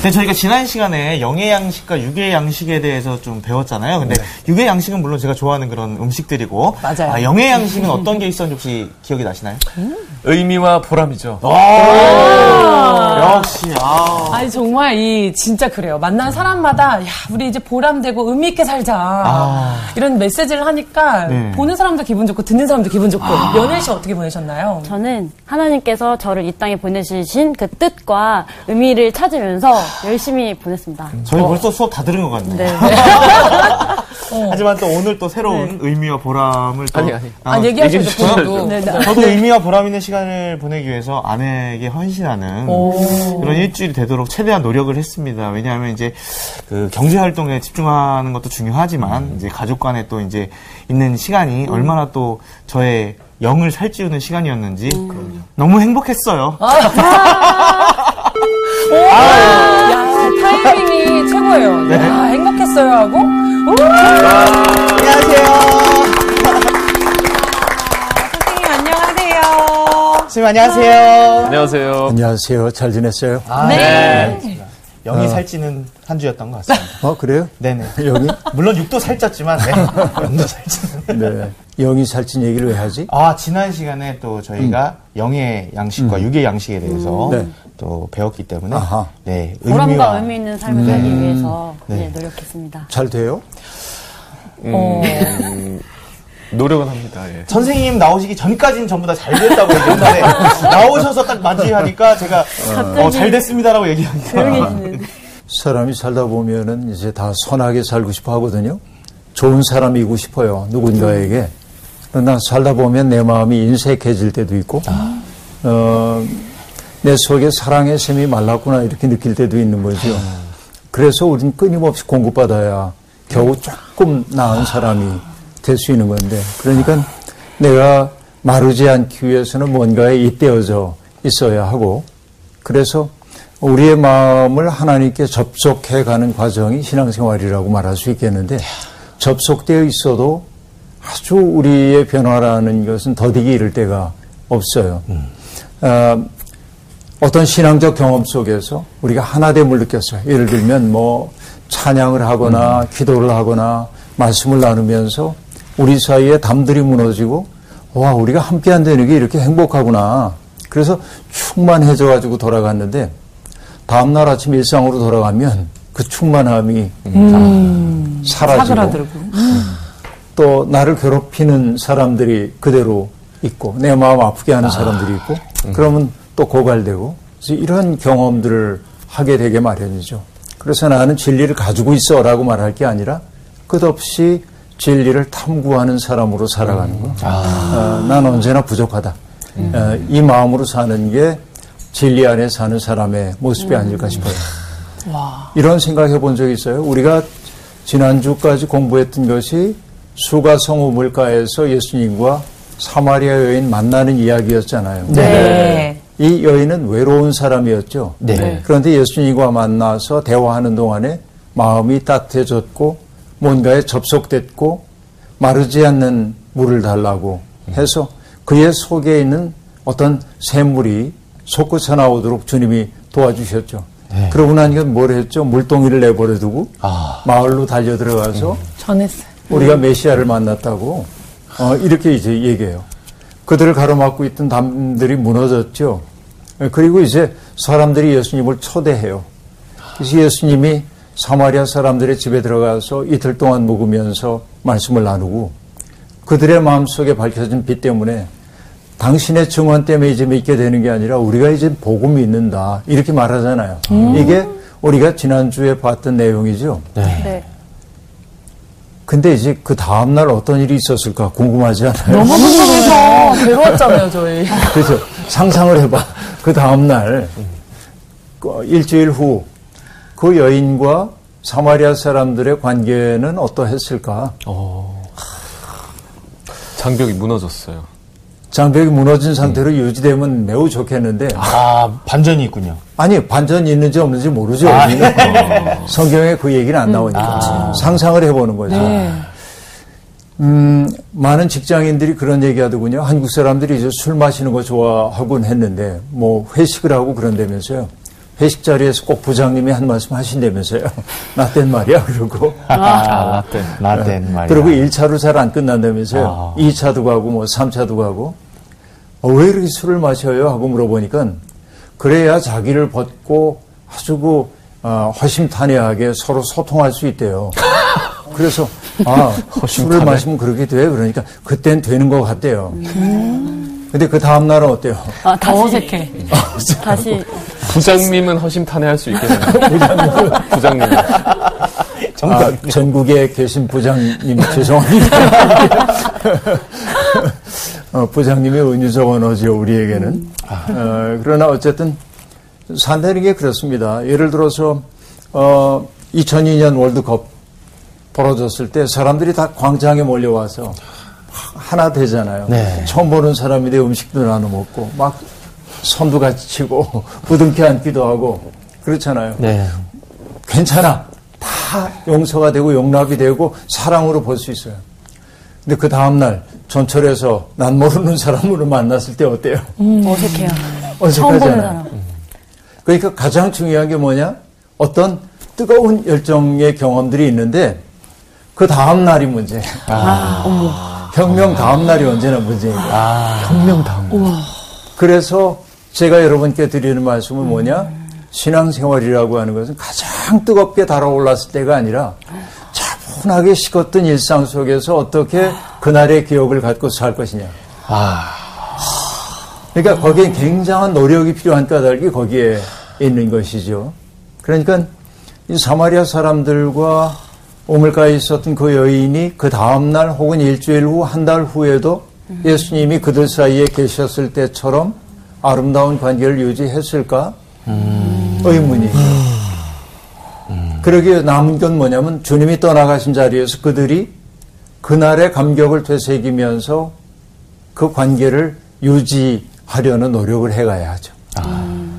근데 저희가 지난 시간에 영의 양식과 육의 양식에 대해서 좀 배웠잖아요. 근데 네. 육의 양식은 물론 제가 좋아하는 그런 음식들이고 맞아요. 아, 영의 양식은 어떤 게 있었는지 혹시 기억이 나시나요? 의미와 보람이죠. 역시 아. 아니 정말 이 진짜 그래요. 만난 사람마다 야 우리 이제 보람되고 의미 있게 살자 이런 메시지를 하니까 네. 보는 사람도 기분 좋고 듣는 사람도 기분 좋고 연애 씨 어떻게 보내셨나요? 저는 하나님께서 저를 이 땅에 보내주신 그 뜻과 의미를 찾으면서 열심히 보냈습니다. 저희 벌써 수업 다 들은 것 같네요. 네. 하지만 또 오늘 또 새로운 의미와 보람을 또 아니, 아니. 아, 얘기하셔도 얘기해 주셔야죠. 본인도. 네, 네. 저도 의미와 보람 있는 시간을 보내기 위해서 아내에게 헌신하는 그런 일주일이 되도록 최대한 노력을 했습니다. 왜냐하면 이제 그 경제 활동에 집중하는 것도 중요하지만 이제 가족 간에 또 이제 있는 시간이 얼마나 또 저의 영을 살찌우는 시간이었는지 너무 행복했어요. 야 타이밍이 최고예요. 야 행복했어요 하고 우! 안녕하세요. 선생님 안녕하세요. 선생님 안녕하세요. 안녕하세요. 안녕하세요. 잘 지냈어요? 네. 영이 살찌는 한 주였던 것 같습니다. 어, 그래요? 네네. 영이? 물론 육도 살쪘지만 네. 영도 살찌는. 네. 영이 살찐 얘기를 왜 하지? 아 지난 시간에 또 저희가 영의 양식과 육의 양식에 대해서 네. 또 배웠기 때문에 아하. 네 보람과 의미 있는 삶을 네. 살기 위해서 네. 네, 노력했습니다. 잘 돼요? 음, 노력은 합니다. 예. 선생님 나오시기 전까지는 전부 다 잘 됐다고 얘기했는데 나오셔서 딱 맞이하니까 제가 어, 잘 됐습니다라고 얘기하니까. 사람이 살다 보면은 이제 다 선하게 살고 싶어 하거든요. 좋은 사람이고 싶어요. 누군가에게. 그러나 살다 보면 내 마음이 인색해질 때도 있고, 어, 내 속에 사랑의 샘이 말랐구나 이렇게 느낄 때도 있는 거죠. 그래서 우리는 끊임없이 공급받아야 겨우 조금 나은 사람이 될 수 있는 건데, 그러니까 내가 마르지 않기 위해서는 뭔가에 잇대어져 있어야 하고, 그래서 우리의 마음을 하나님께 접속해 가는 과정이 신앙생활이라고 말할 수 있겠는데, 접속되어 있어도 아주 우리의 변화라는 것은 더디게 이를 때가 없어요. 아, 어떤 신앙적 경험 속에서 우리가 하나됨을 느꼈어요. 예를 들면 뭐 찬양을 하거나 기도를 하거나 말씀을 나누면서 우리 사이에 담들이 무너지고 와 우리가 함께 한다는 게 이렇게 행복하구나. 그래서 충만해져 가지고 돌아갔는데 다음 날 아침 일상으로 돌아가면 그 충만함이 다 사라지고 사그라들고. 또 나를 괴롭히는 사람들이 그대로 있고 내 마음 아프게 하는 사람들이 있고 그러면 또 고갈되고 그래서 이런 경험들을 하게 되게 마련이죠. 그래서 나는 진리를 가지고 있어라고 말할 게 아니라 끝없이 진리를 탐구하는 사람으로 살아가는 거. 어, 난 언제나 부족하다. 어, 이 마음으로 사는 게 진리 안에 사는 사람의 모습이 아닐까 싶어요. 이런 생각 해 본 적 있어요. 우리가 지난주까지 공부했던 것이 수가성 우물가에서 예수님과 사마리아 여인 만나는 이야기였잖아요. 네. 이 여인은 외로운 사람이었죠. 네. 그런데 예수님과 만나서 대화하는 동안에 마음이 따뜻해졌고 뭔가에 접속됐고 마르지 않는 물을 달라고 해서 그의 속에 있는 어떤 샘물이 솟구쳐 나오도록 주님이 도와주셨죠. 그러고 나니까 뭘 했죠? 물동이를 내버려 두고 아. 마을로 달려 들어가서 전했어요. 우리가 메시아를 만났다고 어, 이렇게 이제 얘기해요. 그들을 가로막고 있던 담들이 무너졌죠. 그리고 이제 사람들이 예수님을 초대해요. 그래서 예수님이 사마리아 사람들의 집에 들어가서 이틀 동안 묵으면서 말씀을 나누고 그들의 마음속에 밝혀진 빛 때문에 당신의 증언 때문에 이제 믿게 되는 게 아니라 우리가 이제 복음 믿는다 이렇게 말하잖아요. 이게 우리가 지난주에 봤던 내용이죠. 네. 근데 이제 그 다음날 어떤 일이 있었을까 궁금하지 않아요? 너무 궁금해서 괴로웠잖아요 저희. 그래서 상상을 해봐. 그 다음날 그 일주일 후 그 여인과 사마리아 사람들의 관계는 어떠했을까? 장벽이 무너졌어요. 장벽이 무너진 상태로 유지되면 매우 좋겠는데 아 반전이 있군요. 아니 반전이 있는지 없는지 모르죠. 아, 우리는. 성경에 그 얘기는 안 나오니까 상상을 해보는 거죠. 네. 음, 많은 직장인들이 그런 얘기 하더군요. 한국 사람들이 이제 술 마시는 거 좋아하곤 했는데, 뭐, 회식을 하고 그런다면서요. 회식 자리에서 꼭 부장님이 한 말씀 하신다면서요. 나땐 말이야. 그러고. 아, 라떼. 라떼 말이야. 그리고 1차로 잘 안 끝난다면서요. 2차도 가고 뭐 3차도 가고. 어, 왜 이렇게 술을 마셔요? 하고 물어보니까 그래야 자기를 벗고 아주 그 어, 허심탄회하게 서로 소통할 수 있대요. 그래서 아 술을 마시면 그렇게 돼 그러니까 그땐 되는 것 같대요. 근데 그 다음 날은 어때요? 아, 더 다시, 어색해. 다시. 부장님은 허심탄회할 수 있겠네요. 부장님. 아, 전국에 계신 부장님 죄송합니다. 어, 부장님의 은유적 언어죠 우리에게는. 어, 그러나 어쨌든 산다는 게 그렇습니다. 예를 들어서 어, 2002년 월드컵 벌어졌을 때 사람들이 다 광장에 몰려와서 하나 되잖아요. 네. 처음 보는 사람인데 음식도 나눠 먹고 막 손도 같이 치고 부둥켜 안기도 하고 그렇잖아요. 네. 괜찮아. 다 용서가 되고 용납이 되고 사랑으로 볼 수 있어요. 근데 그 다음날 전철에서 난 모르는 사람으로 만났을 때 어때요? 어색해요. 처음 보는 어색하잖아요. 그러니까 가장 중요한 게 뭐냐? 어떤 뜨거운 열정의 경험들이 있는데 그 다음 날이 문제예요. 혁명 다음 날이 언제나 문제인 거예요. 혁명 다음. 그래서 제가 여러분께 드리는 말씀은 뭐냐? 신앙생활이라고 하는 것은 가장 뜨겁게 달아올랐을 때가 아니라 차분하게 식었던 일상 속에서 어떻게 그날의 기억을 갖고 살 것이냐. 아, 그러니까 거기에 굉장한 노력이 필요한 까닭이 거기에 있는 것이죠. 그러니까 이 사마리아 사람들과 오물가에 있었던 그 여인이 그 다음날 혹은 일주일 후, 한 달 후에도 예수님이 그들 사이에 계셨을 때처럼 아름다운 관계를 유지했을까? 의문이죠. 그러기에 남은 건 뭐냐면 주님이 떠나가신 자리에서 그들이 그날의 감격을 되새기면서 그 관계를 유지하려는 노력을 해가야 하죠.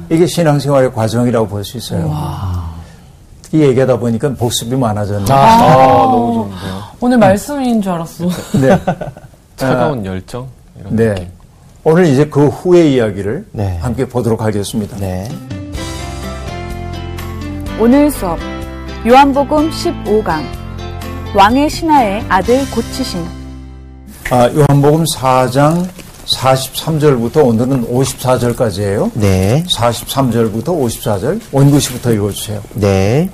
이게 신앙생활의 과정이라고 볼 수 있어요. 이 얘기하다 보니까 복습이 많아졌네요. 아, 너무 좋은데요. 오늘 말씀인 줄 알았어. 네. 차가운 열정? 이런 네. 느낌. 오늘 이제 그 후의 이야기를 네. 함께 보도록 하겠습니다. 네. 오늘 수업 요한복음 15강 왕의 신하의 아들 고치심 아, 요한복음 4장 43절부터 오늘은 54절까지예요. 네. 43절부터 54절 원구시부터 읽어주세요. 네.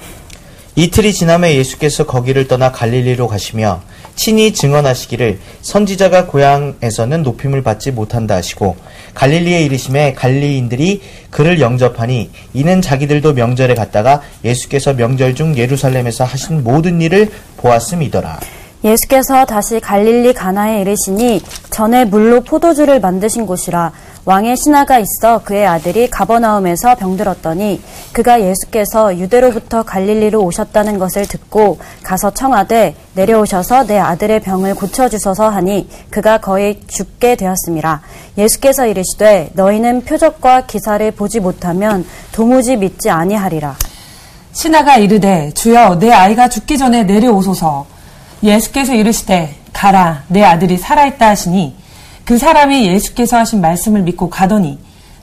이틀이 지남에 예수께서 거기를 떠나 갈릴리로 가시며 친히 증언하시기를 선지자가 고향에서는 높임을 받지 못한다 하시고 갈릴리에 이르심에 갈리인들이 그를 영접하니 이는 자기들도 명절에 갔다가 예수께서 명절 중 예루살렘에서 하신 모든 일을 보았음이더라. 예수께서 다시 갈릴리 가나에 이르시니 전에 물로 포도주를 만드신 곳이라 왕의 신하가 있어 그의 아들이 가버나움에서 병들었더니 그가 예수께서 유대로부터 갈릴리로 오셨다는 것을 듣고 가서 청하되 내려오셔서 내 아들의 병을 고쳐주소서 하니 그가 거의 죽게 되었습니다. 예수께서 이르시되 너희는 표적과 기사를 보지 못하면 도무지 믿지 아니하리라. 신하가 이르되 주여 내 아이가 죽기 전에 내려오소서. 예수께서 이르시되 가라 내 아들이 살아있다 하시니 그 사람이 예수께서 하신 말씀을 믿고 가더니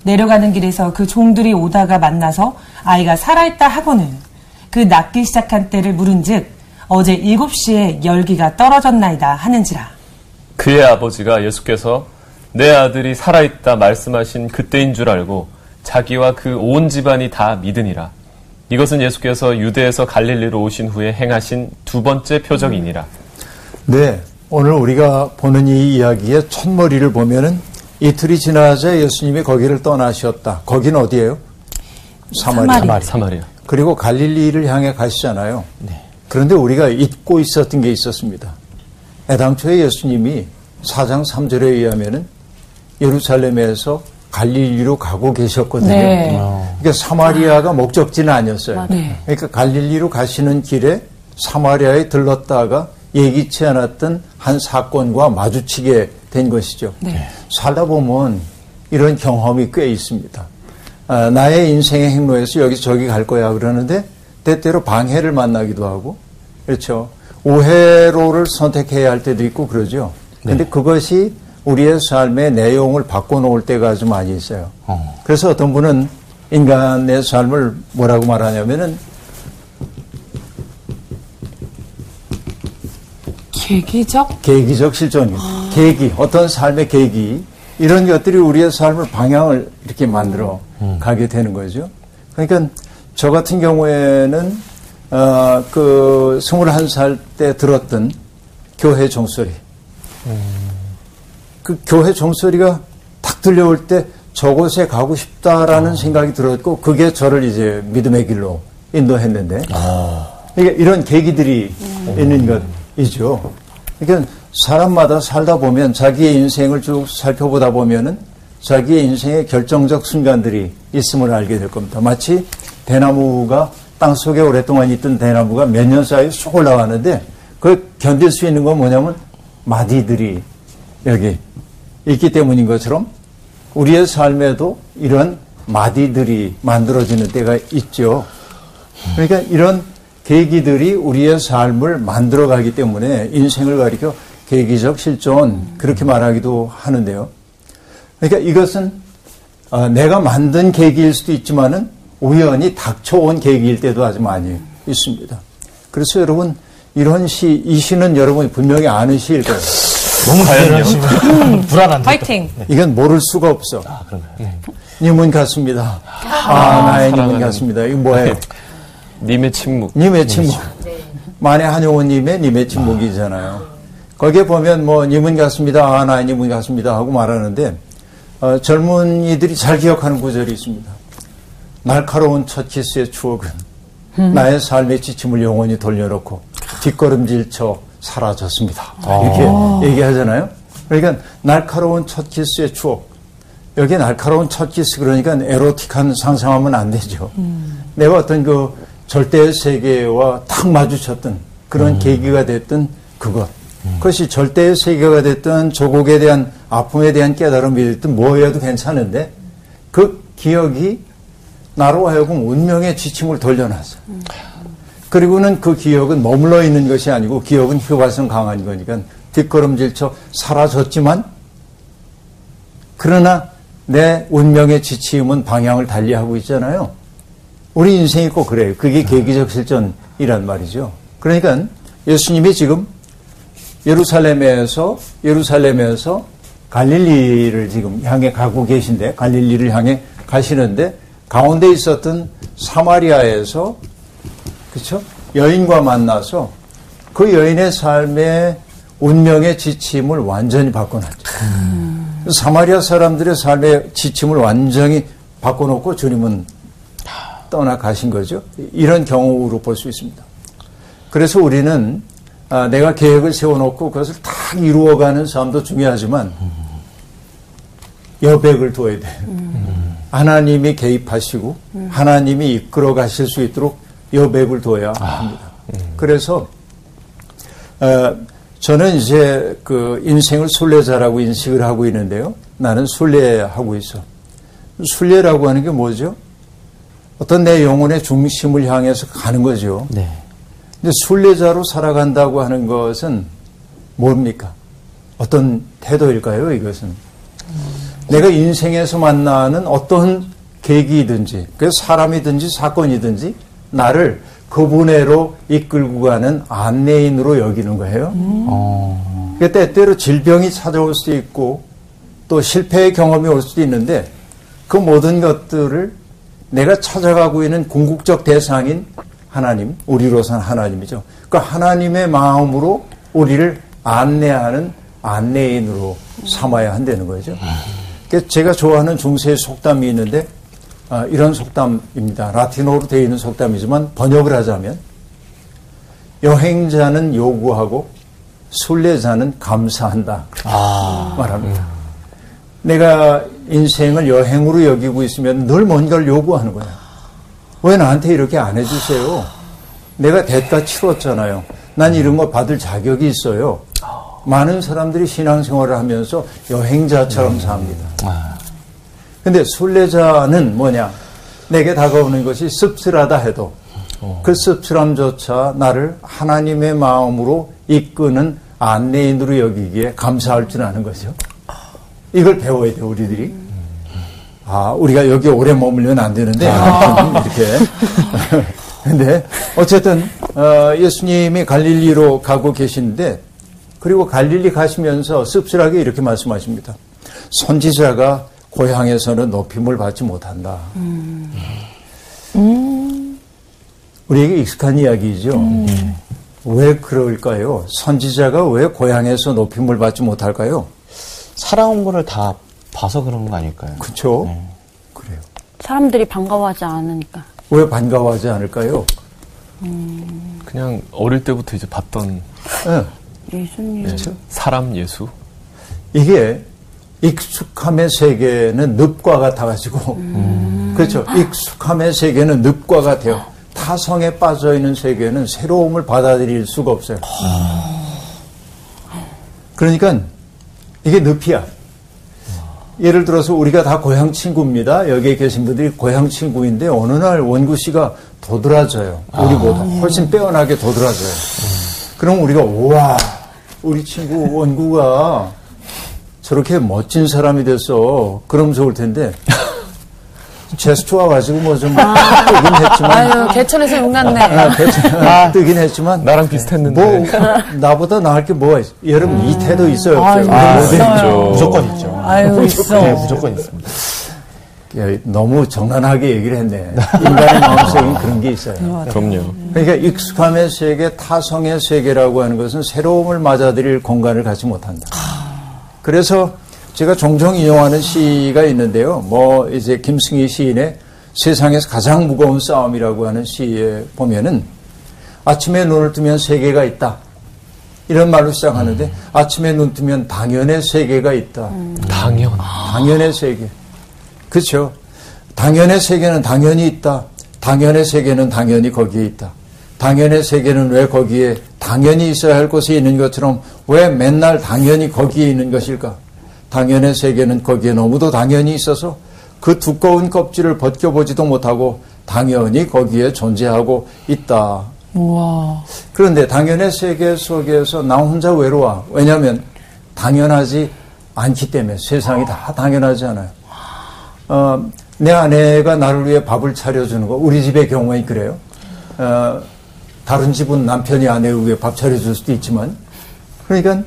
내려가는 길에서 그 종들이 오다가 만나서 아이가 살아있다 하고는 그 낫기 시작한 때를 물은즉 어제 일곱 시에 열기가 떨어졌나이다 하는지라. 그의 아버지가 예수께서 내 아들이 살아있다 말씀하신 그때인 줄 알고 자기와 그 온 집안이 다 믿으니라. 이것은 예수께서 유대에서 갈릴리로 오신 후에 행하신 두 번째 표적이니라. 네. 오늘 우리가 보는 이 이야기의 첫머리를 보면은 이틀이 지나자 예수님이 거기를 떠나셨다. 거긴 어디예요? 사마리아. 사마리아. 사마리아. 그리고 갈릴리를 향해 가시잖아요. 그런데 우리가 잊고 있었던 게 있었습니다. 애당초에 예수님이 4장 3절에 의하면은 예루살렘에서 갈릴리로 가고 계셨거든요. 네. 그러니까 사마리아가 목적지는 아니었어요. 네. 그러니까 갈릴리로 가시는 길에 사마리아에 들렀다가 예기치 않았던 한 사건과 마주치게 된 것이죠. 네. 살다 보면 이런 경험이 꽤 있습니다. 아, 나의 인생의 행로에서 여기 저기 갈 거야 그러는데 때때로 방해를 만나기도 하고 그렇죠. 오해로를 선택해야 할 때도 있고 그러죠. 근데 그것이 우리의 삶의 내용을 바꿔놓을 때가 아주 많이 있어요. 그래서 어떤 분은 인간의 삶을 뭐라고 말하냐면은 계기적? 계기적 실존입니다. 계기, 어떤 삶의 계기, 이런 것들이 우리의 삶을 방향을 이렇게 만들어 가게 되는 거죠. 그러니까 저 같은 경우에는, 어, 그, 21살 때 들었던 교회 종소리. 그 교회 종소리가 탁 들려올 때 저곳에 가고 싶다라는 생각이 들었고, 그게 저를 이제 믿음의 길로 인도했는데, 그러니까 이런 계기들이 있는 것 이죠. 그러니까 사람마다 살다 보면 자기의 인생을 쭉 살펴보다 보면은 자기의 인생의 결정적 순간들이 있음을 알게 될 겁니다. 마치 대나무가 땅 속에 오랫동안 있던 대나무가 몇 년 사이에 쑥 올라가는데 그걸 견딜 수 있는 건 뭐냐면 마디들이 여기 있기 때문인 것처럼 우리의 삶에도 이런 마디들이 만들어지는 때가 있죠. 그러니까 이런 계기들이 우리의 삶을 만들어가기 때문에 인생을 가리켜 계기적 실존 그렇게 말하기도 하는데요. 그러니까 이것은 어, 내가 만든 계기일 수도 있지만은 우연히 닥쳐온 계기일 때도 아주 많이 있습니다. 그래서 여러분 이런 시, 이 시는 여러분이 분명히 아는 시일 거예요. 너무 불안하시면 불안한데. 파이팅! 이건 모를 수가 없어. 아, 그런가요? 님은 같습니다. 아, 나의 님은 같습니다. 이거 뭐예요? 님의 침묵. 님의 침묵. 만해 한용호님의 님의 침묵이잖아요. 거기에 보면 뭐 님은 같습니다. 아, 나의 님은 같습니다. 하고 말하는데 어, 젊은이들이 잘 기억하는 구절이 있습니다. 날카로운 첫 키스의 추억은 나의 삶의 지침을 영원히 돌려놓고 뒷걸음질쳐 사라졌습니다. 이렇게 얘기하잖아요. 그러니까 날카로운 첫 키스의 추억. 여기 날카로운 첫 키스 그러니까 에로틱한 상상하면 안 되죠. 내가 어떤 그 절대의 세계와 탁 마주쳤던 그런 계기가 됐던 그것. 그것이 절대의 세계가 됐던 조국에 대한 아픔에 대한 깨달음이 됐든 뭐여도 괜찮은데 그 기억이 나로 하여금 운명의 지침을 돌려놨어. 그리고는 그 기억은 머물러 있는 것이 아니고 기억은 휘발성 강한 거니까 뒷걸음질쳐 사라졌지만 그러나 내 운명의 지침은 방향을 달리하고 있잖아요. 우리 인생이 꼭 그래요. 그게 계기적 실전이란 말이죠. 그러니까 예수님이 지금 예루살렘에서 예루살렘에서 갈릴리를 지금 향해 가고 계신데 갈릴리를 향해 가시는데 가운데 있었던 사마리아에서 그렇죠? 여인과 만나서 그 여인의 삶의 운명의 지침을 완전히 바꿔놨죠. 사마리아 사람들의 삶의 지침을 완전히 바꿔놓고 주님은 떠나가신 거죠. 이런 경우로 볼 수 있습니다. 그래서 우리는 아, 내가 계획을 세워놓고 그것을 딱 이루어가는 삶도 중요하지만 여백을 둬야 돼요. 하나님이 개입하시고 하나님이 이끌어 가실 수 있도록 여백을 둬야 합니다. 그래서 어, 저는 이제 그 인생을 순례자라고 인식을 하고 있는데요. 나는 순례하고 있어. 순례라고 하는 게 뭐죠? 어떤 내 영혼의 중심을 향해서 가는 거죠. 네. 근데 순례자로 살아간다고 하는 것은 뭡니까? 어떤 태도일까요, 이것은? 내가 인생에서 만나는 어떤 계기든지, 그 사람이든지 사건이든지 나를 그분해로 이끌고 가는 안내인으로 여기는 거예요. 그 때때로 질병이 찾아올 수도 있고 또 실패의 경험이 올 수도 있는데 그 모든 것들을 내가 찾아가고 있는 궁극적 대상인 하나님, 우리로서는 하나님이죠. 그 하나님의 마음으로 우리를 안내하는 안내인으로 삼아야 한다는 거죠. 제가 좋아하는 중세의 속담이 있는데 아, 이런 속담입니다. 라틴어로 되어 있는 속담이지만 번역을 하자면 여행자는 요구하고 순례자는 감사한다. 말합니다. 내가 인생을 여행으로 여기고 있으면 늘 뭔가를 요구하는 거야. 왜 나한테 이렇게 안 해주세요? 내가 대가 치렀잖아요. 난 이런 거 받을 자격이 있어요. 많은 사람들이 신앙생활을 하면서 여행자처럼 삽니다. 근데 순례자는 뭐냐? 내게 다가오는 것이 씁쓸하다 해도 그 씁쓸함조차 나를 하나님의 마음으로 이끄는 안내인으로 여기기에 감사할 줄 아는 거죠. 이걸 배워야 돼, 우리들이. 아, 우리가 여기 오래 머물면 안 되는데, 이렇게. 근데, 어쨌든, 어, 예수님이 갈릴리로 가고 계시는데, 그리고 갈릴리 가시면서 씁쓸하게 이렇게 말씀하십니다. 선지자가 고향에서는 높임을 받지 못한다. 음. 우리에게 익숙한 이야기죠. 음. 왜 그럴까요? 선지자가 왜 고향에서 높임을 받지 못할까요? 살아온 거를 다 봐서 그런 거 아닐까요? 그렇죠. 네. 그래요. 사람들이 반가워하지 않으니까. 왜 반가워하지 않을까요? 음... 그냥 어릴 때부터 이제 봤던 네. 예수님. 네. 사람 예수. 이게 익숙함의 세계는 늪과 같아가지고 음... 그렇죠. 익숙함의 세계는 늪과 같아요. 타성에 빠져 있는 세계는 새로움을 받아들일 수가 없어요. 그러니까 이게 늪이야. 예를 들어서 우리가 다 고향 친구입니다. 여기에 계신 분들이 고향 친구인데 어느 날 원구 씨가 도드라져요. 우리보다 훨씬 빼어나게 도드라져요. 그럼 우리가 우와 우리 친구 원구가 저렇게 멋진 사람이 됐어. 그럼 좋을 텐데 제스처와 가지고 뭐좀 아. 뜨긴 했지만. 아유, 개천에서 용 났네. 아, 개천, 아, 뜨긴 했지만. 나랑 비슷했는데. 뭐, 나보다 나을 게 뭐가 있어. 여러분, 음. 이 태도 있어요, 없어요? 아, 있죠. 무조건 있죠. 아유, 있어. 네, 무조건 있습니다. 너무 정난하게 얘기를 했네. 인간의 마음속에 그런 게 있어요. 그럼요. 그러니까 익숙함의 세계, 타성의 세계라고 하는 것은 새로움을 맞아들일 공간을 갖지 못한다. 그래서 제가 종종 인용하는 시가 있는데요. 뭐 이제 김승희 시인의 세상에서 가장 무거운 싸움이라고 하는 시에 보면은 아침에 눈을 뜨면 세계가 있다. 이런 말로 시작하는데 음. 아침에 눈 뜨면 당연의 세계가 있다. 음. 당연. 당연의 세계. 그렇죠. 당연의 세계는 당연히 있다. 당연의 세계는 당연히 거기에 있다. 당연의 세계는 왜 거기에 당연히 있어야 할 곳에 있는 것처럼 왜 맨날 당연히 거기에 있는 것일까? 당연의 세계는 거기에 너무도 당연히 있어서 그 두꺼운 껍질을 벗겨보지도 못하고 당연히 거기에 존재하고 있다. 우와. 그런데 당연의 세계 속에서 나 혼자 외로워. 왜냐하면 당연하지 않기 때문에 세상이 다 당연하지 않아요. 어, 내 아내가 나를 위해 밥을 차려주는 거, 우리 집의 경우에 그래요. 어, 다른 집은 남편이 아내를 위해 밥 차려줄 수도 있지만, 그러니까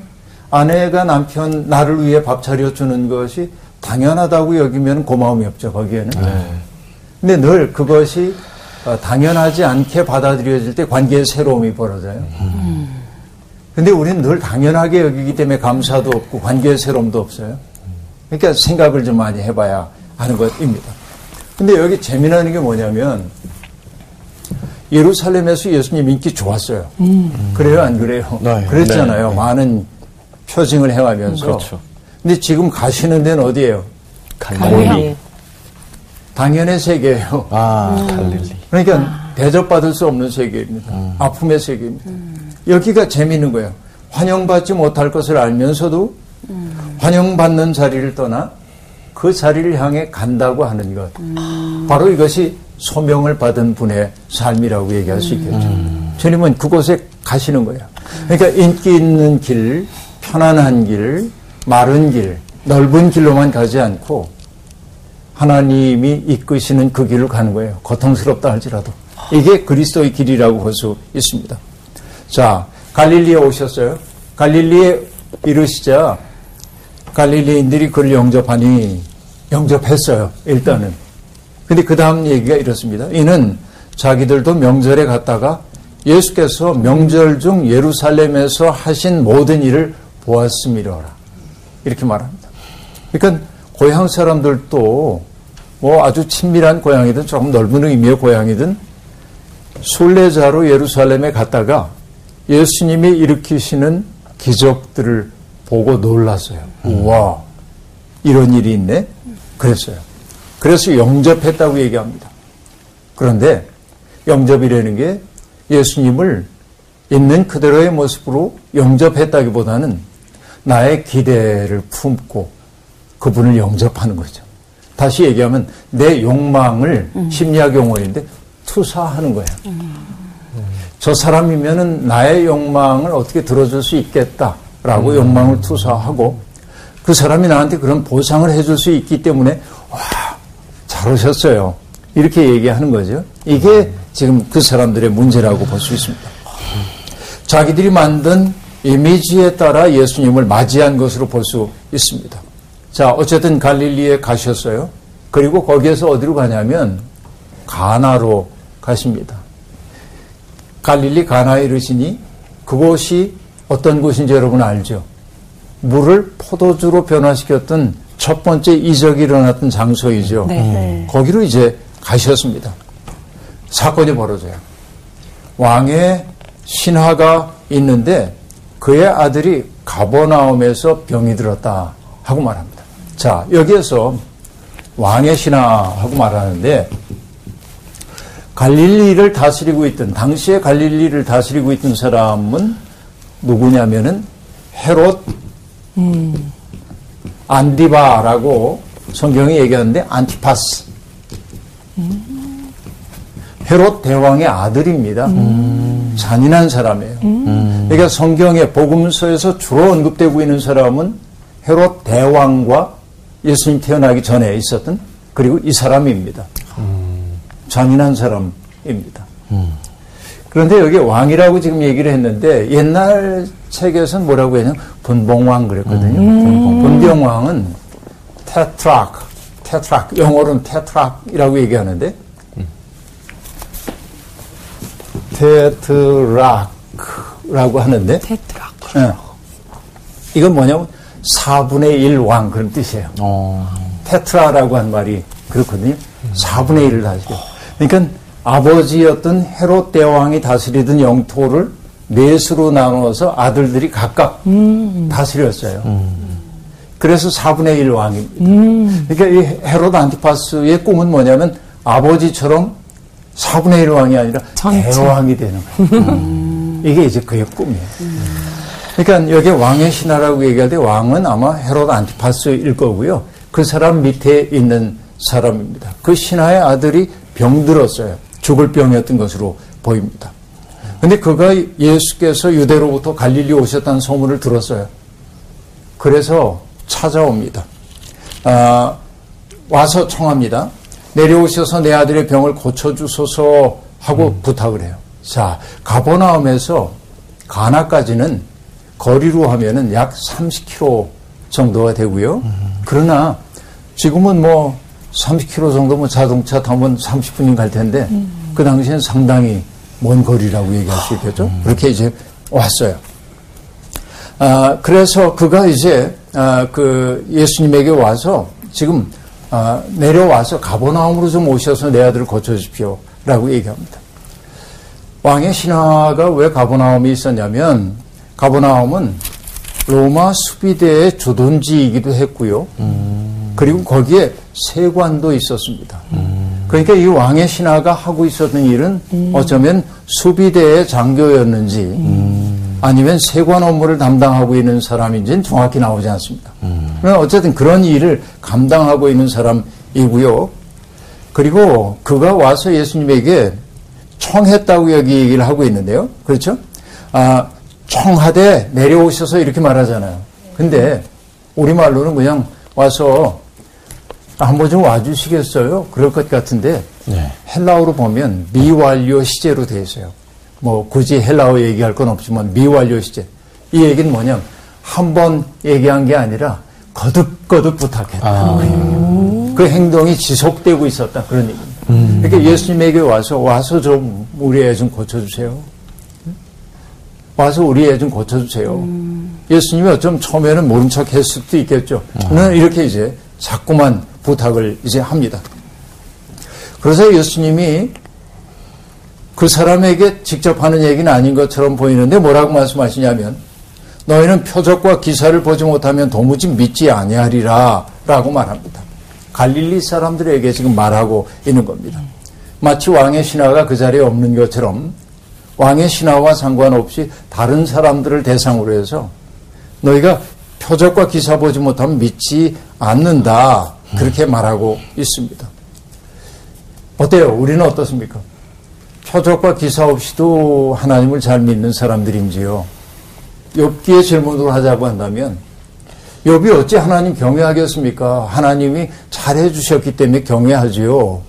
아내가 남편 나를 위해 밥 차려주는 것이 당연하다고 여기면 고마움이 없죠 거기에는. 네. 근데 늘 그것이 어, 당연하지 않게 받아들여질 때 관계의 새로움이 벌어져요. 음. 근데 우리는 늘 당연하게 여기기 때문에 감사도 없고 관계의 새로움도 없어요. 그러니까 생각을 좀 많이 해봐야 하는 것입니다. 근데 여기 재미나는 게 뭐냐면 예루살렘에서 예수님 인기 좋았어요. 음. 그래요, 안 그래요? 네. 그랬잖아요. 네. 많은 표징을 해가면서. 그렇죠. 근데 지금 가시는 데는 어디예요? 갈릴리. 당연의 세계예요. 아, 음. 갈릴리. 그러니까 아. 대접받을 수 없는 세계입니다. 음. 아픔의 세계입니다. 음. 여기가 재미있는 거예요. 환영받지 못할 것을 알면서도 음. 환영받는 자리를 떠나 그 자리를 향해 간다고 하는 것. 음. 바로 이것이 소명을 받은 분의 삶이라고 얘기할 수 있겠죠. 음. 주님은 그곳에 가시는 거예요. 그러니까 인기 있는 길, 편안한 길, 마른 길, 넓은 길로만 가지 않고 하나님이 이끄시는 그 길을 가는 거예요. 고통스럽다 할지라도. 이게 그리스도의 길이라고 볼 수 있습니다. 자, 갈릴리에 오셨어요. 갈릴리에 이르시자 갈릴리인들이 그를 영접하니 영접했어요. 일단은. 근데 그 다음 얘기가 이렇습니다. 이는 자기들도 명절에 갔다가 예수께서 명절 중 예루살렘에서 하신 모든 일을 보았음이로라. 이렇게 말합니다. 그러니까 고향 사람들도 뭐 아주 친밀한 고향이든 조금 넓은 의미의 고향이든 순례자로 예루살렘에 갔다가 예수님이 일으키시는 기적들을 보고 놀랐어요. 우와, 이런 일이 있네? 그랬어요. 그래서 영접했다고 얘기합니다. 그런데 영접이라는 게 예수님을 있는 그대로의 모습으로 영접했다기보다는 나의 기대를 품고 그분을 영접하는 거죠. 다시 얘기하면 내 욕망을 음. 심리학 용어인데 투사하는 거예요. 음. 저 사람이면은 나의 욕망을 어떻게 들어줄 수 있겠다라고 음. 욕망을 투사하고 그 사람이 나한테 그런 보상을 해줄 수 있기 때문에 와 그러셨어요. 이렇게 얘기하는 거죠. 이게 지금 그 사람들의 문제라고 볼 수 있습니다. 자기들이 만든 이미지에 따라 예수님을 맞이한 것으로 볼 수 있습니다. 자, 어쨌든 갈릴리에 가셨어요. 그리고 거기에서 어디로 가냐면 가나로 가십니다. 갈릴리 가나에 이르시니 그곳이 어떤 곳인지 여러분 알죠? 물을 포도주로 변화시켰던 첫 번째 이적이 일어났던 장소이죠. 네. 네. 거기로 이제 가셨습니다. 사건이 벌어져요. 왕의 신하가 있는데 그의 아들이 가버나움에서 병이 들었다 하고 말합니다. 자, 여기에서 왕의 신하하고 말하는데 갈릴리를 다스리고 있던 당시에 갈릴리를 다스리고 있던 사람은 누구냐면은 헤롯 안디바라고 성경이 얘기하는데 안티파스 헤롯 대왕의 아들입니다. 잔인한 사람이에요. 그러니까 성경의 복음서에서 주로 언급되고 있는 사람은 헤롯 대왕과 예수님 태어나기 전에 있었던 그리고 이 사람입니다. 잔인한 사람입니다. 그런데 여기 왕이라고 지금 얘기를 했는데 옛날 책에서는 뭐라고 했냐 분봉왕 그랬거든요. 분봉. 분봉왕은 테트락, 테트락 영어로는 테트락이라고 얘기하는데 테트락 라고 하는데 테트라. 예. 이건 뭐냐면 4분의 1 왕 그런 뜻이에요. 테트라라고 한 말이 그렇거든요. 4분의 1을 다스려. 그러니까 아버지였던 헤롯 대왕이 다스리던 영토를 넷으로 나누어서 아들들이 각각 다스렸어요. 그래서 4분의 1 왕입니다. 그러니까 이 헤롯 안티파스의 꿈은 뭐냐면 아버지처럼 4분의 1 왕이 아니라 전체. 대왕이 되는 거예요. 이게 이제 그의 꿈이에요. 그러니까 여기 왕의 신하라고 얘기할 때 왕은 아마 헤롯 안티파스일 거고요. 그 사람 밑에 있는 사람입니다. 그 신하의 아들이 병들었어요. 죽을 병이었던 것으로 보입니다. 근데 그가 예수께서 유대로부터 갈릴리 오셨다는 소문을 들었어요. 그래서 찾아옵니다. 아, 와서 청합니다. 내려오셔서 내 아들의 병을 고쳐주소서 하고 부탁을 해요. 자, 가버나움에서 가나까지는 거리로 하면은 약 30km 정도가 되고요. 그러나 지금은 뭐 30km 정도면 자동차 타면 30분이 갈 텐데 그 당시엔 상당히 먼 거리라고 얘기할 수 있겠죠. 그렇게 이제 왔어요. 아, 그래서 그가 이제 아, 그 예수님에게 와서 지금 아, 내려와서 가버나움으로 좀 오셔서 내 아들을 고쳐주십시오라고 얘기합니다. 왕의 신하가 왜 가버나움에 있었냐면 가버나움은 로마 수비대의 주둔지이기도 했고요. 그리고 거기에 세관도 있었습니다. 그러니까 이 왕의 신하가 하고 있었던 일은 어쩌면 수비대의 장교였는지 아니면 세관 업무를 담당하고 있는 사람인지는 정확히 나오지 않습니다. 그러나 어쨌든 그런 일을 감당하고 있는 사람이고요. 그리고 그가 와서 예수님에게 청했다고 여기 얘기를 하고 있는데요. 그렇죠? 아, 청하되 내려오셔서 이렇게 말하잖아요. 근데 우리말로는 그냥 와서 한번 좀 와주시겠어요? 그럴 것 같은데 헬라어로 보면 미완료 시제로 되어 있어요. 뭐 굳이 헬라어 얘기할 건 없지만 미완료 시제. 이 얘기는 뭐냐면 한번 얘기한 게 아니라 거듭거듭 부탁했다. 그 행동이 지속되고 있었다. 그런 얘기입니다. 그러니까 예수님에게 와서 와서 좀 우리 애 좀 고쳐주세요. 와서 우리 애 좀 고쳐주세요. 예수님이 어쩜 처음에는 모른 척 했을 수도 있겠죠. 는 이렇게 이제 자꾸만 부탁을 이제 합니다. 그래서 예수님이 그 사람에게 직접 하는 얘기는 아닌 것처럼 보이는데 뭐라고 말씀하시냐면 너희는 표적과 기사를 보지 못하면 도무지 믿지 아니하리라 라고 말합니다. 갈릴리 사람들에게 지금 말하고 있는 겁니다. 마치 왕의 신하가 그 자리에 없는 것처럼 왕의 신하와 상관없이 다른 사람들을 대상으로 해서 너희가 표적과 기사 보지 못하면 믿지 않는다. 그렇게 말하고 있습니다. 어때요? 우리는 어떻습니까? 표적과 기사 없이도 하나님을 잘 믿는 사람들인지요? 엽기의 질문으로 하자고 한다면 욥이 어찌 하나님 경외하겠습니까? 하나님이 잘해 주셨기 때문에 경외하지요.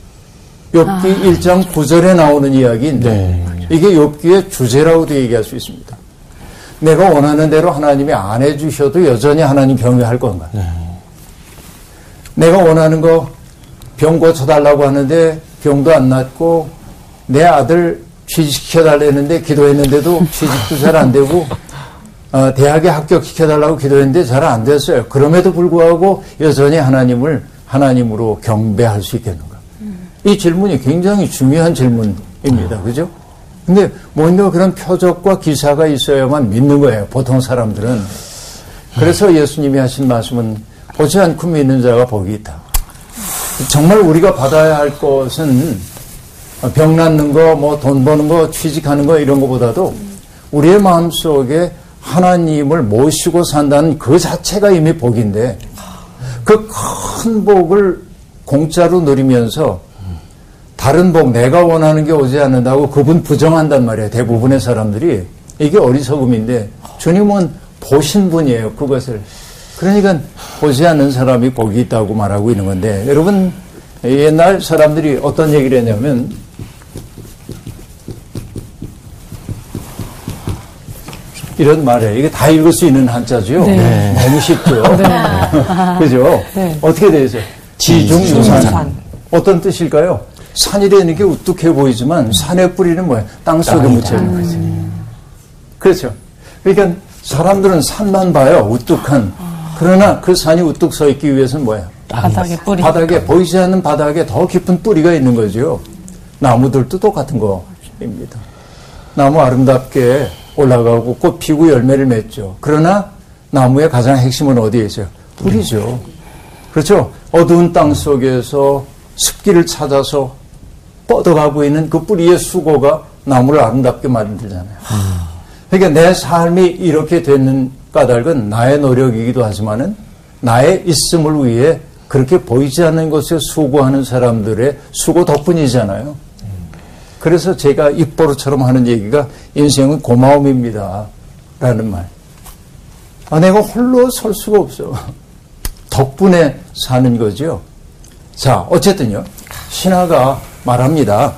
욥기 1장 9절에 나오는 이야기인데 이게 욥기의 주제라고도 얘기할 수 있습니다. 내가 원하는 대로 하나님이 안 해주셔도 여전히 하나님 경외할 건가? 내가 원하는 거 병 고쳐달라고 하는데 병도 안 낫고 내 아들 취직시켜달라는데 기도했는데도 취직도 잘 안 되고 어, 대학에 합격시켜달라고 기도했는데 잘 안 됐어요. 그럼에도 불구하고 여전히 하나님을 하나님으로 경배할 수 있겠는가? 이 질문이 굉장히 중요한 질문입니다. 그죠? 근데 뭔가 그런 표적과 기사가 있어야만 믿는 거예요. 보통 사람들은. 그래서 예수님이 하신 말씀은 보지 않고 믿는 자가 복이 있다. 정말 우리가 받아야 할 것은 병 낫는 거, 뭐 돈 버는 거, 취직하는 거 이런 것보다도 우리의 마음 속에 하나님을 모시고 산다는 그 자체가 이미 복인데 그 큰 복을 공짜로 누리면서 다른 복, 내가 원하는 게 오지 않는다고 그분 부정한단 말이에요. 대부분의 사람들이. 이게 어리석음인데 주님은 보신 분이에요. 그것을. 그러니까 보지 않는 사람이 복이 있다고 말하고 있는 건데 여러분 옛날 사람들이 어떤 얘기를 했냐면 이런 말이에요. 이게 다 읽을 수 있는 한자죠. 네. 너무 쉽죠. 그죠? 네. 어떻게 되세요? 지중유산. 지중유산. 어떤 뜻일까요? 산이라는 게 우뚝해 보이지만 산의 뿌리는 뭐예요? 땅 속에 묻혀 있는 거지. 그렇죠. 그러니까 사람들은 산만 봐요. 우뚝한. 그러나 그 산이 우뚝 서 있기 위해서는 뭐예요? 바닥에 뿌리. 바닥에 보이지 않는 바닥에 더 깊은 뿌리가 있는 거죠. 나무들도 똑같은 거입니다. 나무 아름답게 올라가고 꽃 피고 열매를 맺죠. 그러나 나무의 가장 핵심은 어디에 있어요? 뿌리죠. 그렇죠. 어두운 땅 속에서 습기를 찾아서 뻗어가고 있는 그 뿌리의 수고가 나무를 아름답게 만들잖아요. 그러니까 내 삶이 이렇게 되는 까닭은 나의 노력이기도 하지만은 나의 있음을 위해 그렇게 보이지 않는 것에 수고하는 사람들의 수고 덕분이잖아요. 그래서 제가 입버릇처럼 하는 얘기가 인생은 고마움입니다. 라는 말. 아, 내가 홀로 설 수가 없어. 덕분에 사는 거죠. 자, 어쨌든요. 신하가 말합니다.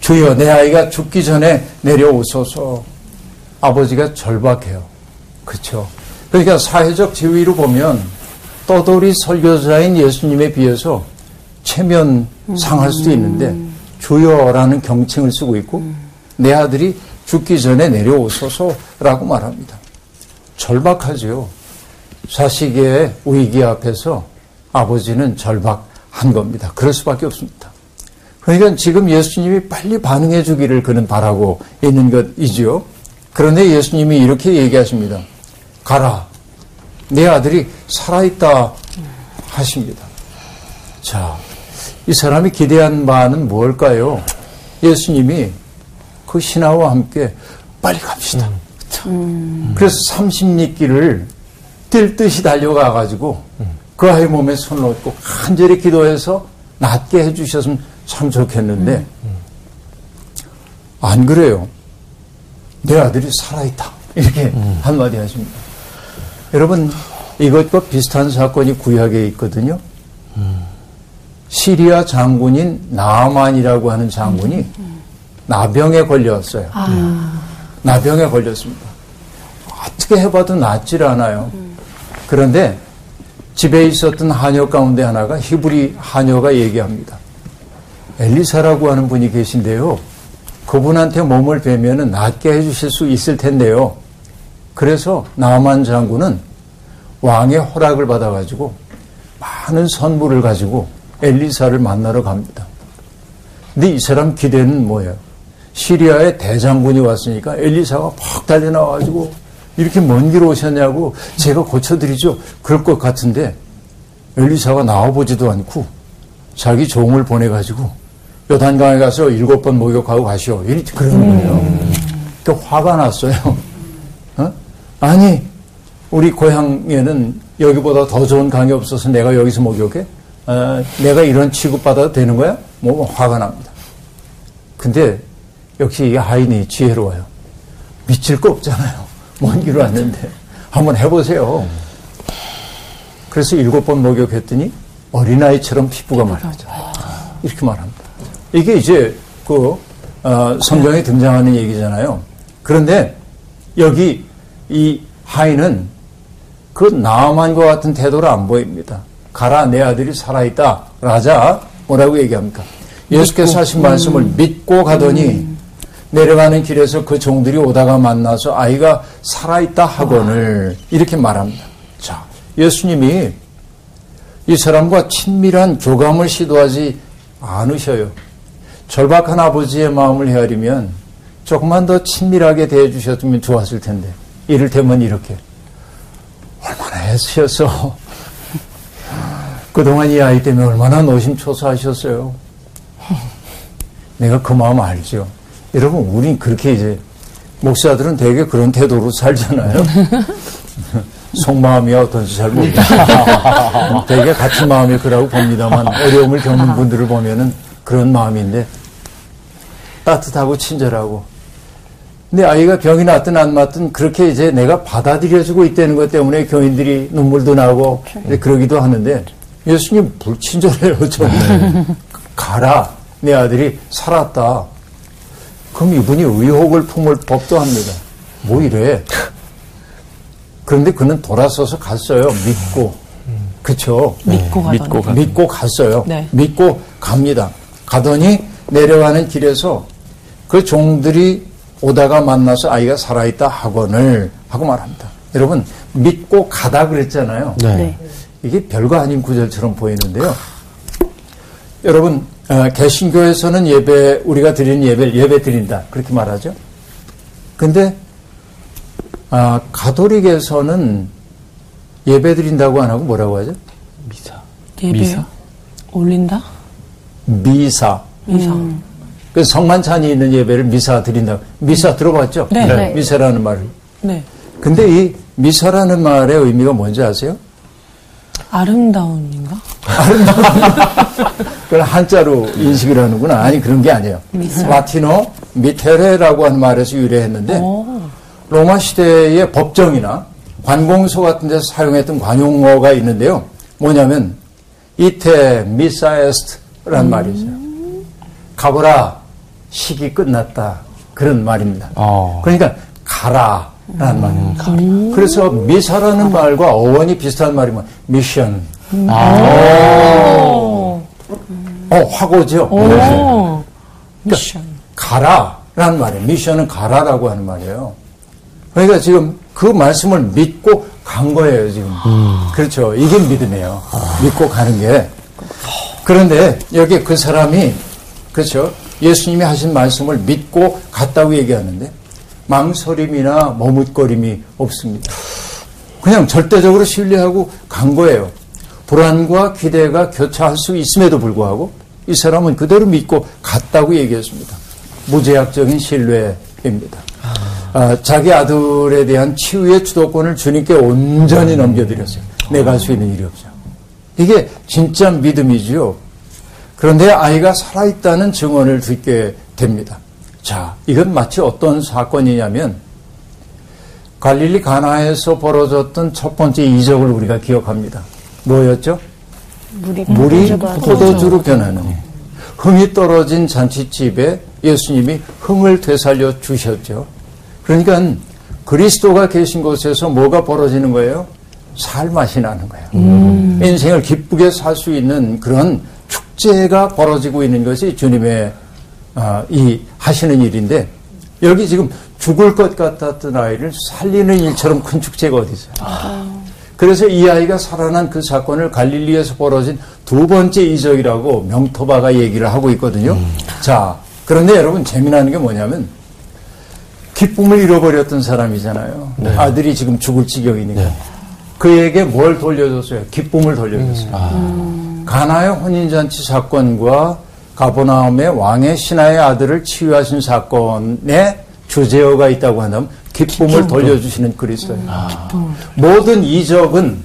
주여, 내 아이가 죽기 전에 내려오소서. 아버지가 절박해요. 그렇죠. 그러니까 사회적 지위로 보면 떠돌이 설교자인 예수님에 비해서 체면 상할 수도 있는데 주여라는 경칭을 쓰고 있고 내 아들이 죽기 전에 내려오소서라고 말합니다. 절박하지요. 자식의 위기 앞에서 아버지는 절박한 겁니다. 그럴 수밖에 없습니다. 그러니까 지금 예수님이 빨리 반응해 주기를 그는 바라고 있는 것이지요. 그런데 예수님이 이렇게 얘기하십니다. 가라. 내 아들이 살아있다 하십니다. 자, 이 사람이 기대한 바는 뭘까요? 예수님이 그 신하와 함께 빨리 갑시다. 그래서 30리길을 뛸 듯이 달려가 가지고 그 아이 몸에 손을 얹고 간절히 기도해서 낫게 해주셨으면 참 좋겠는데 안 그래요. 내 아들이 살아있다. 이렇게 한마디 하십니다. 여러분, 이것과 비슷한 사건이 구약에 있거든요. 시리아 장군인 나만이라고 하는 장군이 나병에 걸렸어요. 나병에 걸렸습니다. 어떻게 해봐도 낫질 않아요. 그런데 집에 있었던 하녀 가운데 하나가 히브리 하녀가 얘기합니다. 엘리사라고 하는 분이 계신데요. 그분한테 몸을 베면은 낫게 해주실 수 있을 텐데요. 그래서 나만 장군은 왕의 허락을 받아가지고 많은 선물을 가지고 엘리사를 만나러 갑니다. 근데 이 사람 기대는 뭐예요? 시리아의 대장군이 왔으니까 엘리사가 팍 달려나와가지고 이렇게 먼 길 오셨냐고 제가 고쳐드리죠. 그럴 것 같은데 엘리사가 나와보지도 않고 자기 종을 보내가지고 요단강에 가서 일곱 번 목욕하고 가시오. 이렇게 그러는 거예요. 그 화가 났어요. 어? 아니, 우리 고향에는 여기보다 더 좋은 강이 없어서 내가 여기서 목욕해? 어, 내가 이런 취급받아도 되는 거야? 뭐 화가 납니다. 근데 역시 이 하인이 지혜로워요. 미칠 거 없잖아요. 먼 길 왔는데 한번 해보세요. 그래서 일곱 번 목욕했더니 어린아이처럼 피부가 맑아져. 이렇게 말합니다. 이게 이제 그 어, 성경에 등장하는 얘기잖아요. 그런데 여기 이 하인은 그 나만과 같은 태도를 안 보입니다. 가라 내 아들이 살아있다. 라자 뭐라고 얘기합니까? 예수께서 하신 말씀을 믿고 가더니 내려가는 길에서 그 종들이 오다가 만나서 아이가 살아있다 하거늘 이렇게 말합니다. 자, 예수님이 이 사람과 친밀한 교감을 시도하지 않으셔요. 절박한 아버지의 마음을 헤아리면 조금만 더 친밀하게 대해주셨으면 좋았을 텐데. 이를테면 이렇게. 얼마나 애쓰셔서 그동안 이 아이 때문에 얼마나 노심초사하셨어요. 내가 그 마음 알죠. 여러분, 우린 그렇게 이제, 목사들은 되게 그런 태도로 살잖아요. 속마음이 어떤지 잘 모르겠어요. 되게 같은 마음일 거라고 봅니다만, 어려움을 겪는 분들을 보면은 그런 마음인데, 따뜻하고 친절하고, 근데 아이가 병이 났든 안 났든 그렇게 이제 내가 받아들여주고 있다는 것 때문에 교인들이 눈물도 나고 그러기도 하는데 예수님 불친절해요, 좀. 가라. 내 아들이 살았다. 그럼 이분이 의혹을 품을 법도 합니다. 뭐 이래. 그런데 그는 돌아서서 갔어요. 믿고. 그쵸? 믿고 가더니. 믿고 가. 믿고 갔어요. 네. 믿고 갑니다. 가더니 내려가는 길에서 그 종들이 오다가 만나서 아이가 살아있다 하거늘 하고 말합니다. 여러분 믿고 가다 그랬잖아요. 네. 이게 별거 아닌 구절처럼 보이는데요. 여러분 어, 개신교에서는 예배 우리가 드리는 예배를 예배 드린다 그렇게 말하죠. 근데 아, 가톨릭에서는 예배 드린다고 안 하고 뭐라고 하죠? 미사. 예배 미사? 올린다? 미사. 미사. 그 성만찬이 있는 예배를 미사 드린다. 미사 들어봤죠? 네. 네. 미사라는 말을. 네. 근데 이 미사라는 말의 의미가 뭔지 아세요? 아름다움인가? 그걸 한자로 인식을 하는구나. 아니, 그런 게 아니에요. 라틴어 미테레라고 하는 말에서 유래했는데, 오. 로마 시대의 법정이나 관공서 같은 데서 사용했던 관용어가 있는데요. 뭐냐면, Ite missa est라는 말이 있어요. 가보라, 식이 끝났다. 그런 말입니다. 어. 그러니까, 가라 라는 말입니다. 그래서 미사라는 말과 어원이 비슷한 말이 뭐, 미션. 어, 화고죠. 오. 그러니까 가라라는 말이에요. mission은 가라라고 하는 말이에요. 그러니까 지금 그 말씀을 믿고 간 거예요, 지금. 그렇죠. 이게 믿음이에요. 믿고 가는 게. 그런데 여기 그 사람이, 그렇죠. 예수님이 하신 말씀을 믿고 갔다고 얘기하는데 망설임이나 머뭇거림이 없습니다. 그냥 절대적으로 신뢰하고 간 거예요. 불안과 기대가 교차할 수 있음에도 불구하고 이 사람은 그대로 믿고 갔다고 얘기했습니다. 무제약적인 신뢰입니다. 아, 자기 아들에 대한 치유의 주도권을 주님께 온전히 넘겨드렸어요. 내가 할 수 있는 일이 없죠. 이게 진짜 믿음이지요. 그런데 아이가 살아있다는 증언을 듣게 됩니다. 자, 이건 마치 어떤 사건이냐면 갈릴리 가나에서 벌어졌던 첫 번째 이적을 우리가 기억합니다. 뭐였죠? 물이 물이 포도주로 변하는 흥이 떨어진 잔치집에 예수님이 흥을 되살려 주셨죠. 그러니까 그리스도가 계신 곳에서 뭐가 벌어지는 거예요? 살맛이 나는 거예요. 인생을 기쁘게 살 수 있는 그런 축제가 벌어지고 있는 것이 주님의 아, 이 하시는 일인데 여기 지금 죽을 것 같았던 아이를 살리는 일처럼 큰 축제가 어디 있어요? 그래서 이 아이가 살아난 그 사건을 갈릴리에서 벌어진 두 번째 이적이라고 명토바가 얘기를 하고 있거든요. 자, 그런데 여러분 재미나는 게 뭐냐면 기쁨을 잃어버렸던 사람이잖아요. 아들이 지금 죽을 지경이니까. 그에게 뭘 돌려줬어요? 기쁨을 돌려줬어요. 가나의 혼인잔치 사건과 가보나움의 왕의 신하의 아들을 치유하신 사건에 주제어가 있다고 한다면 기쁨을 돌려주시는 그리스도예요. 모든 이적은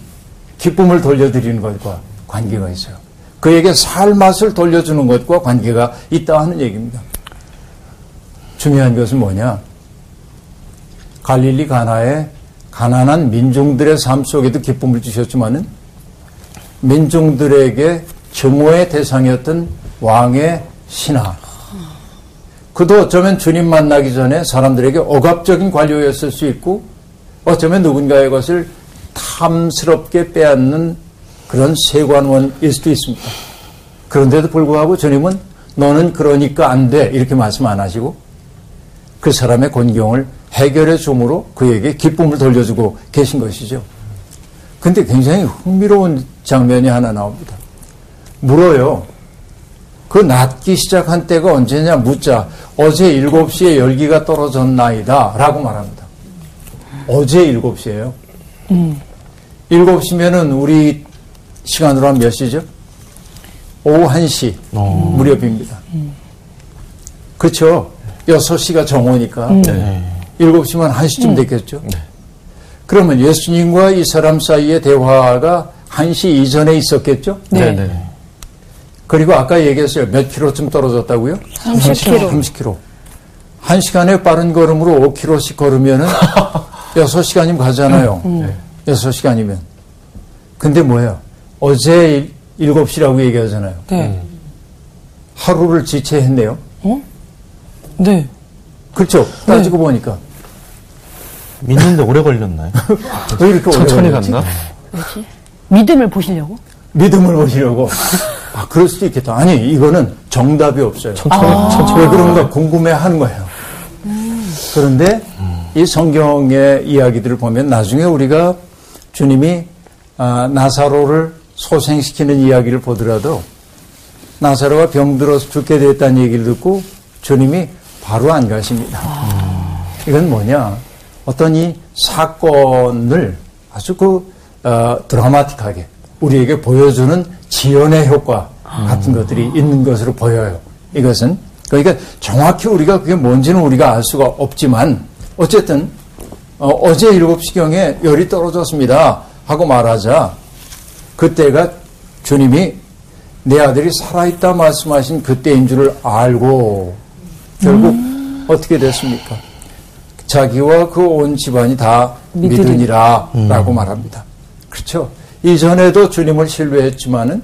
기쁨을 돌려드리는 것과 관계가 있어요. 그에게 살 맛을 돌려주는 것과 관계가 있다 하는 얘기입니다. 중요한 것은 뭐냐? 갈릴리 가나에 가난한 민중들의 삶 속에도 기쁨을 주셨지만은 민중들에게 증오의 대상이었던 왕의 신하. 그도 어쩌면 주님 만나기 전에 사람들에게 억압적인 관료였을 수 있고 어쩌면 누군가의 것을 탐스럽게 빼앗는 그런 세관원일 수도 있습니다. 그런데도 불구하고 주님은 너는 그러니까 안 돼. 이렇게 말씀 안 하시고 그 사람의 곤경을 해결해 줌으로 그에게 기쁨을 돌려주고 계신 것이죠. 근데 굉장히 흥미로운 장면이 하나 나옵니다. 물어요. 그 낮기 시작한 때가 언제냐 묻자 어제 7시에 열기가 떨어졌나이다 라고 말합니다. 어제 7시에요. 음. 7시면은 우리 시간으로 하면 몇 시죠? 오후 1시 어. 무렵입니다. 음. 그렇죠. 6시가 정오니까 음. 네. 7시면 1시쯤 음. 됐겠죠. 네. 그러면 예수님과 이 사람 사이의 대화가 1시 이전에 있었겠죠? 네. 네. 네. 그리고 아까 얘기했어요. 몇 킬로쯤 떨어졌다고요? 30킬로. 30킬로. 1시간에 빠른 걸음으로 5킬로씩 걸으면은 6시간이면 가잖아요. 음. 6시간이면. 근데 뭐예요? 어제 7시라고 얘기하잖아요. 네. 하루를 지체했네요. 어? 네. 그렇죠. 따지고 네. 보니까. 믿는데 오래 걸렸나요? 왜 이렇게 오래 천천히 갔나? 뭐지? 믿음을 보시려고? 믿음을 보시려고. 아, 그럴 수도 있겠다. 아니, 이거는 정답이 없어요. 천천히, 아~ 천천히. 왜 그런가 궁금해 하는 거예요. 음. 그런데 음. 이 성경의 이야기들을 보면 나중에 우리가 주님이 아, 나사로를 소생시키는 이야기를 보더라도 나사로가 병들어서 죽게 됐다는 얘기를 듣고 주님이 바로 안 가십니다. 아. 이건 뭐냐? 어떤 이 사건을 아주 그 어, 드라마틱하게 우리에게 보여주는 지연의 효과 같은 것들이 있는 것으로 보여요. 이것은 그러니까 정확히 우리가 그게 뭔지는 우리가 알 수가 없지만 어쨌든 어, 제 7시경에 열이 떨어졌습니다 하고 말하자 그때가 주님이 내 아들이 살아있다 말씀하신 그때인 줄을 알고 결국 음. 어떻게 됐습니까? 자기와 그 온 집안이 다 믿으니라 라고 음. 말합니다. 그렇죠. 이전에도 주님을 신뢰했지만은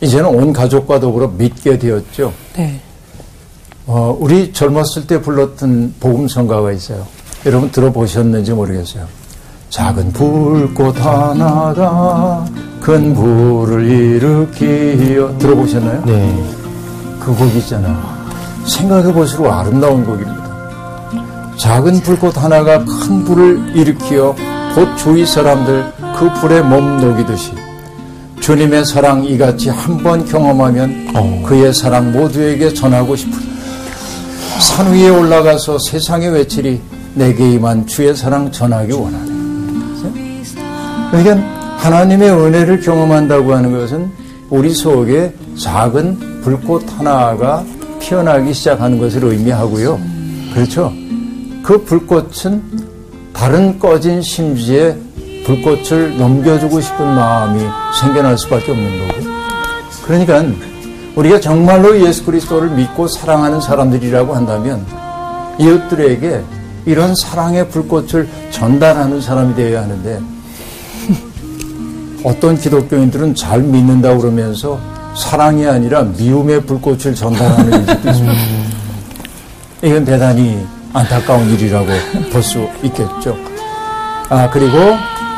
이제는 온 가족과 더불어 믿게 되었죠. 네. 어, 우리 젊었을 때 불렀던 복음성가가 있어요. 여러분 들어보셨는지 모르겠어요. 작은 불꽃 하나가 큰 불을 일으키어 들어보셨나요? 네. 그곡 있잖아요. 생각해 볼수록 아름다운 곡입니다. 작은 불꽃 하나가 큰 불을 일으키어 곧 주위 사람들 그 불에 몸 녹이듯이 주님의 사랑 이같이 한 번 경험하면 어. 그의 사랑 모두에게 전하고 싶은 산 위에 올라가서 세상에 외치리 내게 임한 주의 사랑 전하기 원하네. 그러니까 하나님의 은혜를 경험한다고 하는 것은 우리 속에 작은 불꽃 하나가 피어나기 시작하는 것을 의미하고요. 그렇죠? 그 불꽃은 다른 꺼진 심지에 불꽃을 넘겨주고 싶은 마음이 생겨날 수밖에 없는 거고. 그러니까 우리가 정말로 예수 그리스도를 믿고 사랑하는 사람들이라고 한다면 이웃들에게 이런 사랑의 불꽃을 전달하는 사람이 되어야 하는데 어떤 기독교인들은 잘 믿는다 그러면서 사랑이 아니라 미움의 불꽃을 전달하는 일도 있습니다. 이건 대단히 안타까운 일이라고 볼 수 있겠죠. 아, 그리고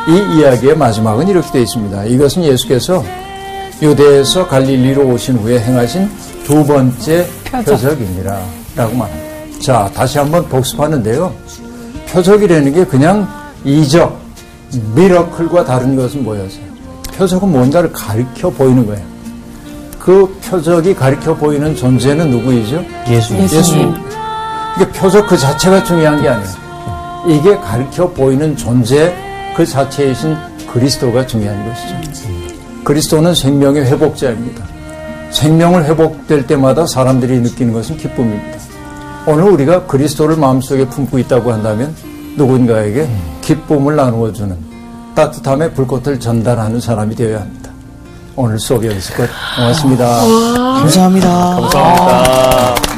이 이야기의 마지막은 이렇게 되어 있습니다. 이것은 예수께서 유대에서 갈릴리로 오신 후에 행하신 두 번째 표적. 이니라 라고 말합니다. 자, 다시 한번 복습하는데요. 표적이라는 게 그냥 이적, 미러클과 다른 것은 뭐였어요? 표적은 뭔가를 가리켜 보이는 거예요. 그 표적이 가리켜 보이는 존재는 누구이죠? 예수. 예수님. 이게 표적 그 자체가 중요한 게 아니에요. 이게 가리켜 보이는 존재 그 자체이신 그리스도가 중요한 것이죠. 그리스도는 생명의 회복자입니다. 생명을 회복될 때마다 사람들이 느끼는 것은 기쁨입니다. 오늘 우리가 그리스도를 마음속에 품고 있다고 한다면 누군가에게 기쁨을 나누어주는 따뜻함의 불꽃을 전달하는 사람이 되어야 합니다. 오늘 수업이 여기서 끝. 고맙습니다. 감사합니다. 감사합니다.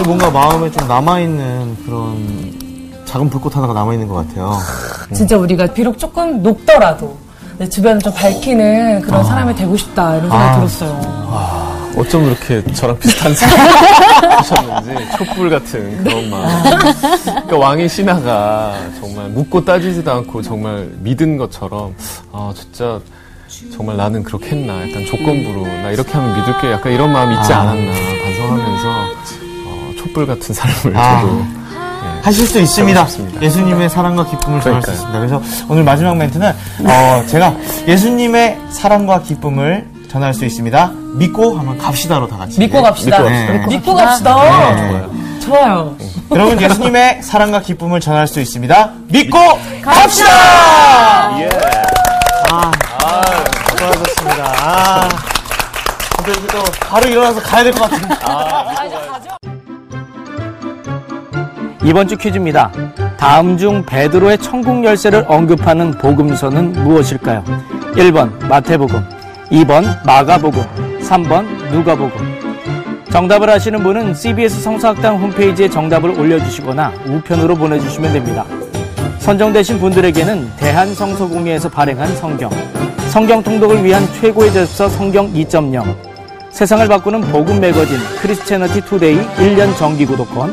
아, 오늘 뭔가 마음에 좀 남아있는 그런 작은 불꽃 하나가 남아 있는 것 같아요. 진짜 우리가 비록 조금 높더라도 내 주변을 좀 밝히는 그런 사람이 되고 싶다 이런 생각이 아. 들었어요. 어쩜 이렇게 저랑 비슷한 생각을 하셨는지 촛불 같은 그런 마음. 그러니까 왕의 신하가 정말 묻고 따지지도 않고 정말 믿은 것처럼 아 진짜 정말 나는 그렇게 했나 약간 조건부로 나 이렇게 하면 믿을게 약간 이런 마음이 있지 아. 않았나 반성하면서 어, 촛불 같은 삶을 아. 저도 하실 수 있습니다. 싶습니다. 예수님의 사랑과 기쁨을 전할 수. 있습니다. 그래서 오늘 마지막 멘트는 어, 제가 예수님의 사랑과 기쁨을 전할 수 있습니다. 믿고 한번 갑시다로 다 같이. 믿고 갑시다. 믿고 갑시다. 믿고 갑시다. 네. 좋아요. 여러분 예수님의 사랑과 기쁨을 전할 수 있습니다. 믿고 갑시다. 예. 아, 수고하셨습니다. 아, 근데 이제 또 바로 일어나서 가야 될 것 같은데. 이번 주 퀴즈입니다. 다음 중 베드로의 천국 열쇠를 언급하는 복음서는 무엇일까요? 1번 마태복음, 2번 마가복음, 3번 누가복음. 정답을 아시는 분은 CBS 성서학당 홈페이지에 정답을 올려주시거나 우편으로 보내주시면 됩니다. 선정되신 분들에게는 대한성서공회에서 발행한 성경, 성경 통독을 위한 최고의 자습서 성경 2.0, 세상을 바꾸는 복음 매거진 Christianity Today 1년 정기 구독권,